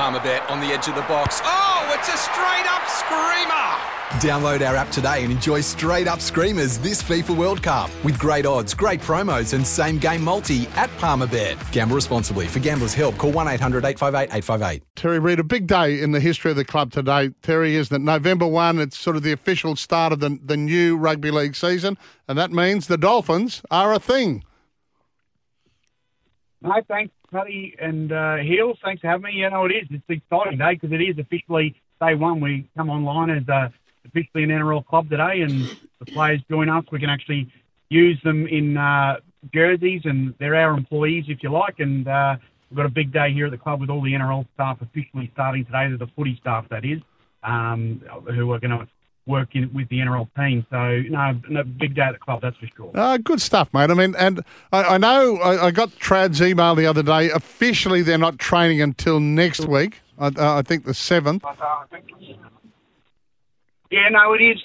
Palmerbet on the edge of the box. Oh, it's a straight up screamer! Download our app today and enjoy straight up screamers this FIFA World Cup with great odds, great promos, and same game multi at Palmerbet. Gamble responsibly. For gamblers' help, call 1 800 858 858. Terry Reader, a big day in the history of the club today. Terry, isn't it? November 1, it's sort of the official start of the, the new rugby league season, and that means the Dolphins are a thing. No, thanks, Paddy and uh, Heels. Thanks for having me. You know, it is. It's an exciting day because it is officially day one. We come online as uh, officially an NRL club today, and the players join us. We can actually use them in uh, jerseys, and they're our employees, if you like. And uh, we've got a big day here at the club with all the NRL staff officially starting today. The footy staff, that is, um, who are going to work in, with the NRL team. So, no, no, big day at the club, that's for sure. Uh, good stuff, mate. I mean, and I, I know I, I, got Trad's email the other day. Officially, they're not training until next week. I, uh, I think the 7th. Yeah, no, it is.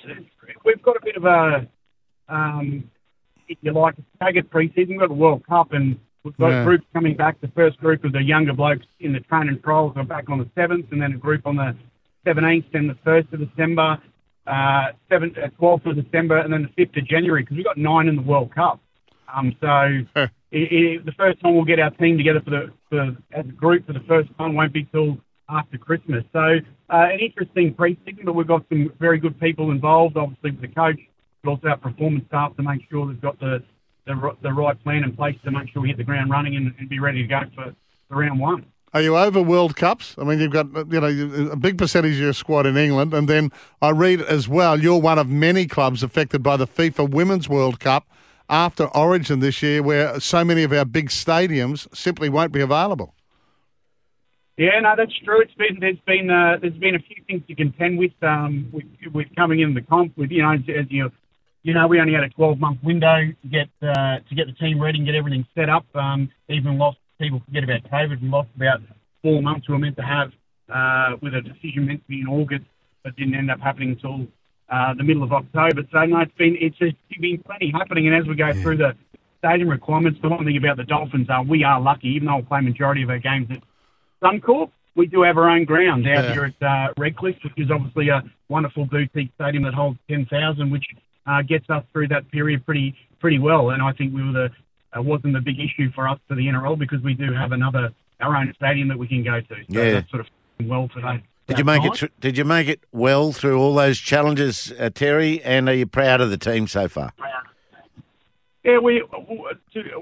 We've got a bit of a, um, if you like, a staggered preseason. We've got a World Cup and we've got Yeah. groups coming back. The first group of the younger blokes in the training trials are back on the 7th, and then a group on the 17th, and the 1st of December, uh, 7th, uh, 12th of December, and then the 5th of January, because we've got nine in the World Cup. Um, so it, it, the first time we'll get our team together for the for, as a group for the first time won't be till after Christmas. So uh, an interesting preseason, but we've got some very good people involved, obviously with the coach, but also our performance staff to make sure they've got the the, the right plan in place to make sure we hit the ground running and, and be ready to go for, for round one. Are you over World Cups? I mean, you've got you know a big percentage of your squad in England, and then I read as well you're one of many clubs affected by the FIFA Women's World Cup after Origin this year, where so many of our big stadiums simply won't be available. Yeah, no, that's true. It's been there's been uh, there's been a few things to contend with um with, with coming in the comp with you know as, you you know we only had a 12 month window to get uh, to get the team ready and get everything set up. Um, even lost people forget about COVID and lost about four months we were meant to have uh, with a decision meant to be in August, but didn't end up happening until uh, the middle of October. So no, it's been it's, it's been plenty happening, and as we go through the stadium requirements, the one thing about the Dolphins are we are lucky, even though we play majority of our games at Suncorp, we do have our own ground out Yeah. here at uh, Redcliffe, which is obviously a wonderful boutique stadium that holds 10,000, which uh, gets us through that period pretty pretty well. And I think we were the uh, wasn't a big issue for us for the NRL because we do have another our own stadium that we can go to. So Yeah. that's sort of well today. Did you make it? Tr- did you make it well through all those challenges, uh, Terry? And are you proud of the team so far? Yeah, we we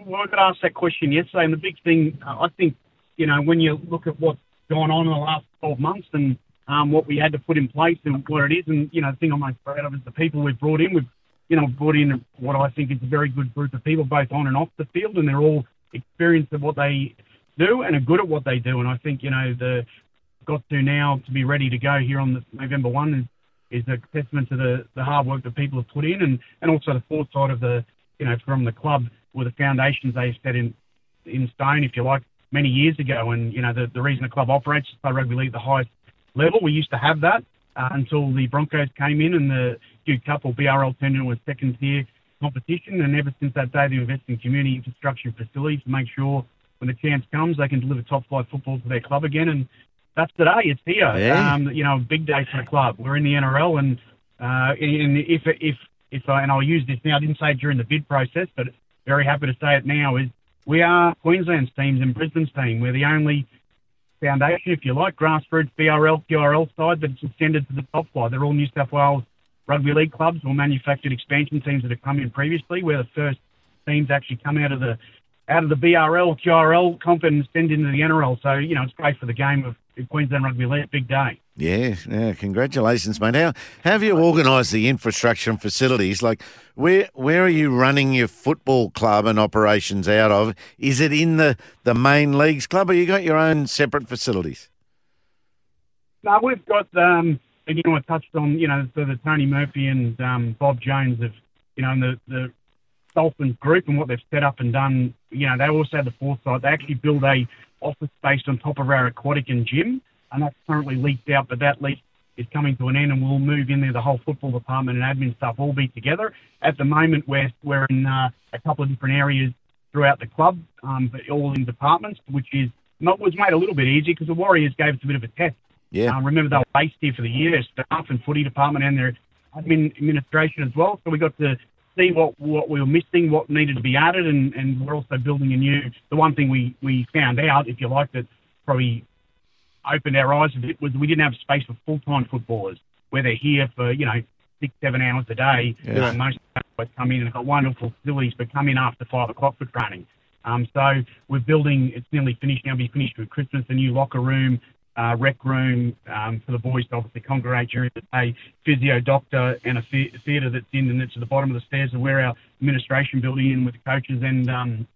we got asked that question yesterday, and the big thing uh, I think you know when you look at what's gone on in the last 12 months and um, what we had to put in place and what it is, and you know the thing I'm most proud of is the people we've brought in. We've you know brought in what I think is a very good group of people, both on and off the field, and they're all experienced at what they do and are good at what they do. And I think you know the got to now to be ready to go here on the November one is is a testament to the, the hard work that people have put in and, and also the foresight of the you know from the club with the foundations they set in in stone, if you like, many years ago. And you know the the reason the club operates is play rugby league at the highest level. We used to have that uh, until the Broncos came in and the Duke Cup or BRL turned into a second tier competition. And ever since that day, they invest in community infrastructure and facilities to make sure when the chance comes, they can deliver top flight football to their club again. And that's today. It's here. Yeah. Um, you know, big day for the club. We're in the NRL, and uh, and if if if I, and I'll use this now. I didn't say it during the bid process, but very happy to say it now. Is we are Queensland's teams and Brisbane's team. We're the only foundation, if you like, grassroots BRL, QRL side that's extended to the top flight. They're all New South Wales rugby league clubs or manufactured expansion teams that have come in previously. We're the first teams actually come out of the out of the BRL, QRL comp and send into the NRL. So you know it's great for the game of Queensland rugby league. Big day. Yeah, yeah, congratulations, mate. How, how have you organised the infrastructure and facilities? Like, where where are you running your football club and operations out of? Is it in the, the main leagues club, or you got your own separate facilities? No, we've got, um, again, I touched on, you know, so the Tony Murphy and um, Bob Jones of, you know, and the, the Dolphins group and what they've set up and done. You know, they also had the foresight. They actually build a office space on top of our aquatic and gym, and that's currently leaked out, but that leak is coming to an end, and we'll move in there. The whole football department and admin stuff all be together. At the moment, we're we're in uh, a couple of different areas throughout the club, um, but all in departments, which is not was made a little bit easier because the Warriors gave us a bit of a test. Yeah. Um, remember they were based here for the year, staff and footy department and their admin administration as well. So we got to see what what we were missing, what needed to be added, and, and we're also building a new. The one thing we we found out, if you like, that probably opened our eyes a bit was we didn't have space for full time footballers where they're here for you know six seven hours a day. Yeah. Uh, most guys come in and have got wonderful facilities, but come in after five o'clock for training. Um, so we're building. It's nearly finished now. Be finished with Christmas. A new locker room, uh, rec room um, for the boys to obviously congregate during the day. Physio doctor and a the- theatre that's in and it's at the bottom of the stairs, and where our administration building in with the coaches and um,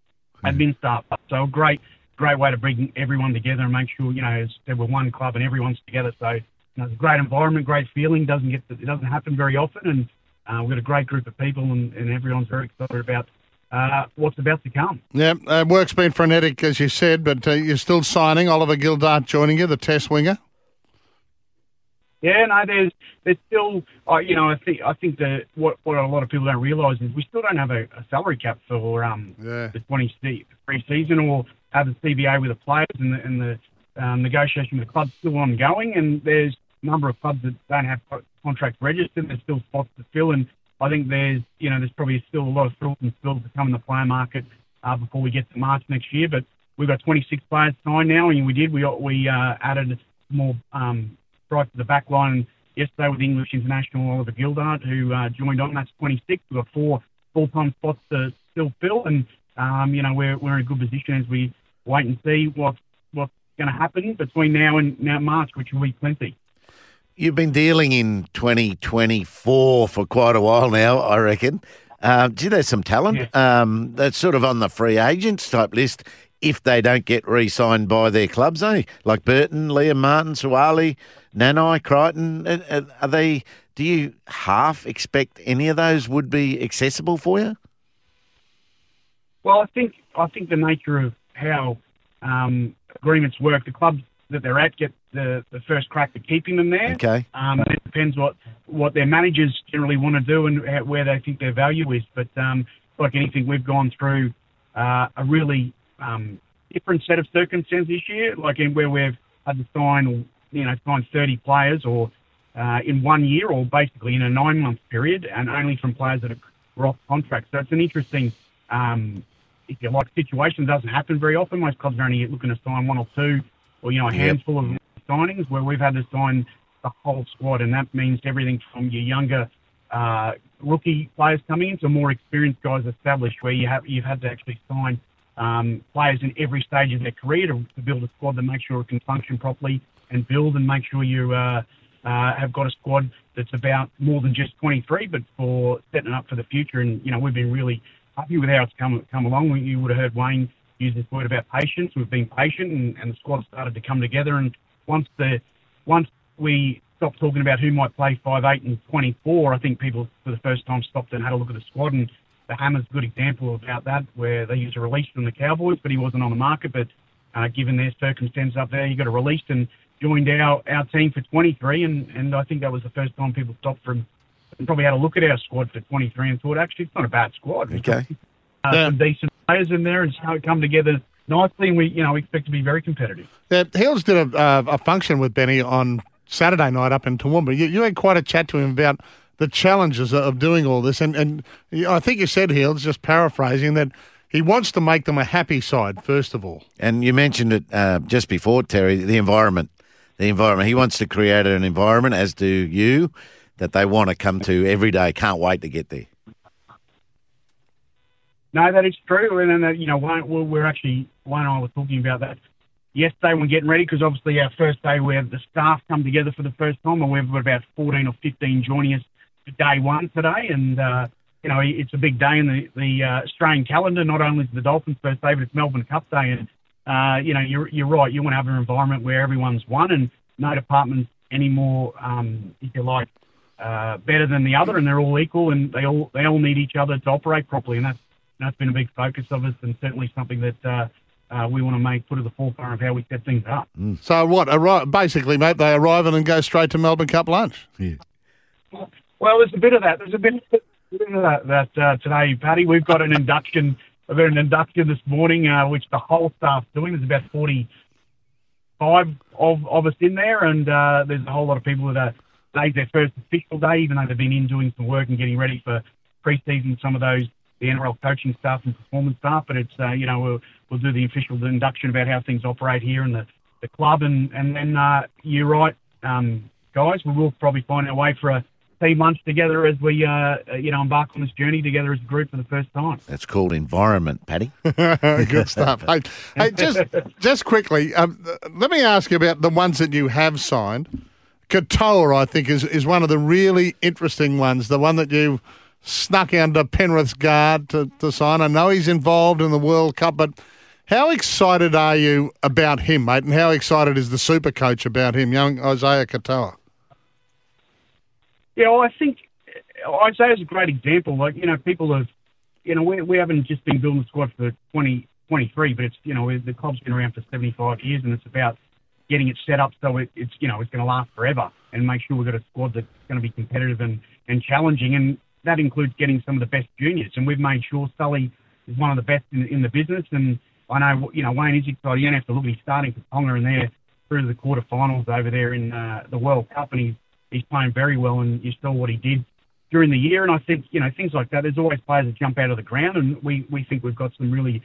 admin staff. So a great, great way to bring everyone together and make sure you know as I said, we're one club and everyone's together. So you know, it's a great environment, great feeling. Doesn't get it doesn't happen very often, and uh, we've got a great group of people, and, and everyone's very excited about uh, what's about to come. Yeah, uh, work's been frenetic, as you said, but uh, you're still signing. Oliver Gildart joining you, the test winger. Yeah, no, there's there's still, uh, you know, I think I think that what what a lot of people don't realise is we still don't have a, a salary cap for um Yeah. the 20 pre-season or have the CBA with the players and the, and the um, negotiation with the club's still ongoing. And there's a number of clubs that don't have contracts registered. There's still spots to fill, and I think there's you know there's probably still a lot of thrills and spills to come in the player market uh, before we get to March next year. But we've got 26 players signed now, and we did we we uh, added more um, right to the back line yesterday with English international Oliver Gildart, who uh, joined on. That's 26. We've got four full-time spots to still fill, and um, you know we're we're in a good position as we wait and see what's what's going to happen between now and now March, which will be plenty. You've been dealing in 2024 for quite a while now, I reckon. Uh, gee, there's some talent um, that's sort of on the free agents type list if they don't get re-signed by their clubs, eh? Like Burton, Liam Martin, Sua'ali'i, Nanai, Crichton. Uh, uh, Are they? Do you half expect any of those would be accessible for you? Well, I think I think the nature of how um, agreements work, the clubs that they're at get the, the first crack at keeping them there. Okay. Um, it depends what what their managers generally want to do and how- where they think their value is. But um, like anything, we've gone through uh, a really um, different set of circumstances this year, like in where we've had to sign, you know, sign 30 players or uh, in one year or basically in a nine month period, and only from players that are off contract. So it's an interesting, um, if you like, situation. Doesn't happen very often. Most clubs are only looking to sign one or two, or you know, a Yep. handful of signings. Where we've had to sign the whole squad, and that means everything from your younger uh, rookie players coming in to more experienced guys established, where you have you've had to actually sign um, players in every stage of their career to, to build a squad that makes sure it can function properly and build and make sure you uh, uh, have got a squad that's about more than just 23, but for setting it up for the future. And you know, we've been really happy with how it's come come along. You would have heard Wayne use this word about patience. We've been patient, and, and the squad started to come together. And once the once we stopped talking about who might play five, eight, and 24, I think people for the first time stopped and had a look at the squad. And the Hammer's a good example about that, where they used a release from the Cowboys, but he wasn't on the market. But uh, given their circumstances up there, he got a release and joined our, our team for 23. And, and I think that was the first time people stopped from and probably had a look at our squad for 23 and thought, actually, it's not a bad squad. Okay. Uh, Yeah. Some decent players in there and how it come together nicely. And we, you know, we expect to be very competitive. Yeah, Hills did a, uh, a function with Benny on Saturday night up in Toowoomba. You, you had quite a chat to him about the challenges of doing all this, and and I think you said Hills, just paraphrasing that he wants to make them a happy side first of all. And you mentioned it uh, just before, Terry, the environment. The environment. He wants to create an environment, as do you, that they want to come to every day. Can't wait to get there. No, that is true. And then, uh, you know, we're actually, one I were talking about that yesterday when getting ready, because obviously our first day we have the staff come together for the first time, and we've got about 14 or 15 joining us for day one today. And, uh, you know, it's a big day in the, the uh, Australian calendar. Not only is the Dolphins' first day, but it's Melbourne Cup Day. And, uh, you know, you're, you're right. You want to have an environment where everyone's one and no department's any more, um, if you like, uh, better than the other, and they're all equal, and they all they all need each other to operate properly, and that's that's been a big focus of us, and certainly something that uh, uh, we want to make put at the forefront of how we set things up. So what? Arri- basically, mate, they arrive and then go straight to Melbourne Cup lunch. Yeah. Well, there's a bit of that. There's a bit, a bit of that, that uh, today, Paddy. We've got an induction. We've got an induction this morning, uh, which the whole staff's doing. There's about 45 of, of us in there, and uh, there's a whole lot of people that are today's their first official day, even though they've been in doing some work and getting ready for pre-season. Some of those the NRL coaching staff and performance staff, but it's uh, you know we'll we'll do the official induction about how things operate here in the the club, and and then uh, you're right, um, guys. We will probably find our way for a team lunch together as we uh, you know embark on this journey together as a group for the first time. That's called environment, Paddy. Good stuff. Hey, hey, just just quickly, um, let me ask you about the ones that you have signed. Katoa, I think, is, is one of the really interesting ones. The one that you snuck under Penrith's guard to, to sign. I know he's involved in the World Cup, but how excited are you about him, mate? And how excited is the super coach about him, young Isaiah Katoa? Yeah, well, I think Isaiah's a great example. Like, you know, people have, you know, we, we haven't just been building the squad for 20, 23, but it's, you know, the club's been around for 75 years and it's about getting it set up so it, it's, you know, it's going to last forever and make sure we've got a squad that's going to be competitive and, and challenging. And that includes getting some of the best juniors. And we've made sure Sully is one of the best in, in the business. And I know, you know, Wayne is excited. You don't have to look at his starting for Tonga and they're through the quarterfinals over there in uh, the World Cup and he's, he's playing very well and you saw what he did during the year. And I think, you know, things like that, there's always players that jump out of the ground and we, we think we've got some really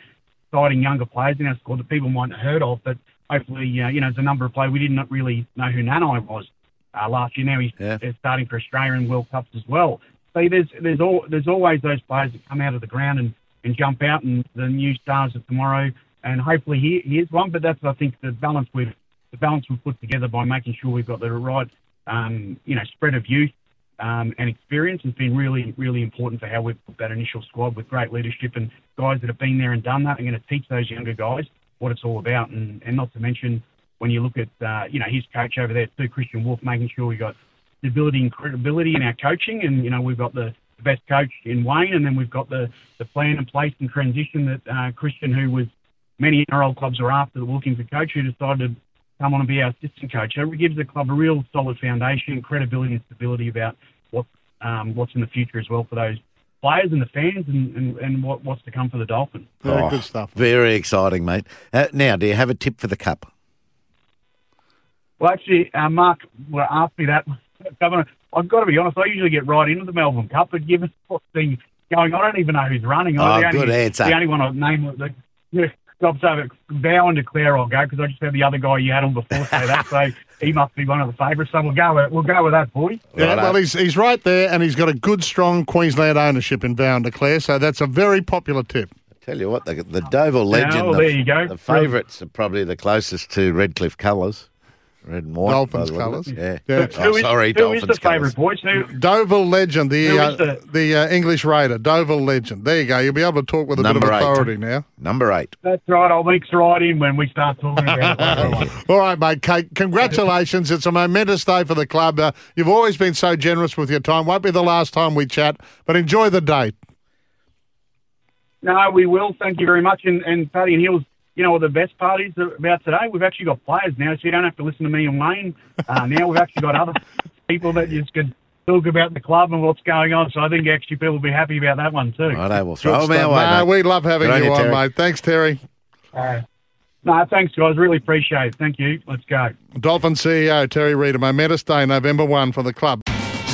exciting younger players in our squad that people might not have heard of, but hopefully, uh, you know, there's a number of players. We did not really know who Nanai was uh, last year. Now he's Yeah. starting for Australia in World Cups as well. So there's there's all there's always those players that come out of the ground and, and jump out, and the new stars of tomorrow. And hopefully he, he is one. But that's I think the balance we've the balance we've put together by making sure we've got the right um, you know spread of youth um, and experience has been really really important for how we've put that initial squad with great leadership and guys that have been there and done that. are going to teach those younger guys what it's all about, and, and not to mention when you look at uh, you know his coach over there too, Kristian Woolf, making sure we got stability and credibility in our coaching, and you know we've got the, the best coach in Wayne, and then we've got the, the plan in place and transition that uh, Kristian, who was many NRL clubs are after, that were looking for coach, who decided to come on and be our assistant coach. So it gives the club a real solid foundation, credibility and stability about what um, what's in the future as well for those players and the fans, and, and, and what, what's to come for the Dolphins. Very Oh, good stuff. Very exciting, mate. Uh, now, do you have a tip for the cup? Well, actually, uh, Mark well, asked me that. Governor, I've got to be honest. I usually get right into the Melbourne Cup, but given what's been going on, I don't even know who's running. Oh, the only, good answer. The only one I've named the yeah, Rob so Vow and declare I'll go because I just had the other guy you had on before say that, so he must be one of the favourites. So we'll go with we'll go with that, boy. Yeah, Righto. well, he's, he's right there, and he's got a good, strong Queensland ownership in Vow and Declare, so that's a very popular tip. I Tell you what, the, the Deauville Legend, well, the, there you go. the favourites are probably the closest to Redcliffe colours. Red and white. Dolphins by the look of colours. Yeah. Yeah. Who Oh, is- sorry, who Dolphins is the favourite, boys? Who, Deauville Legend, the uh, the- the uh, English Raider, Deauville Legend. There you go. You'll be able to talk with a Number bit of eight. authority now. Number eight. that's right. I'll mix right in when we start talking about it. later. All right, mate. Kate, congratulations. It's a momentous day for the club. Uh, you've always been so generous with your time. Won't be the last time we chat, but enjoy the date. No, we will. Thank you very much. And, and Paddy and Hills, you know the best part is about today? We've actually got players now, so you don't have to listen to me and Wayne. Uh, now we've actually got other people that just can talk about the club and what's going on. So I think actually people will be happy about that one too. Righto, we'll Good throw them stuff. our way. No, mate. we love having Good on you you, on, Terry. mate. Thanks, Terry. Uh, no, thanks guys. Really appreciate it. Thank you. Let's go. Dolphin CEO Terry Reader. A momentous day, November 1 for the club.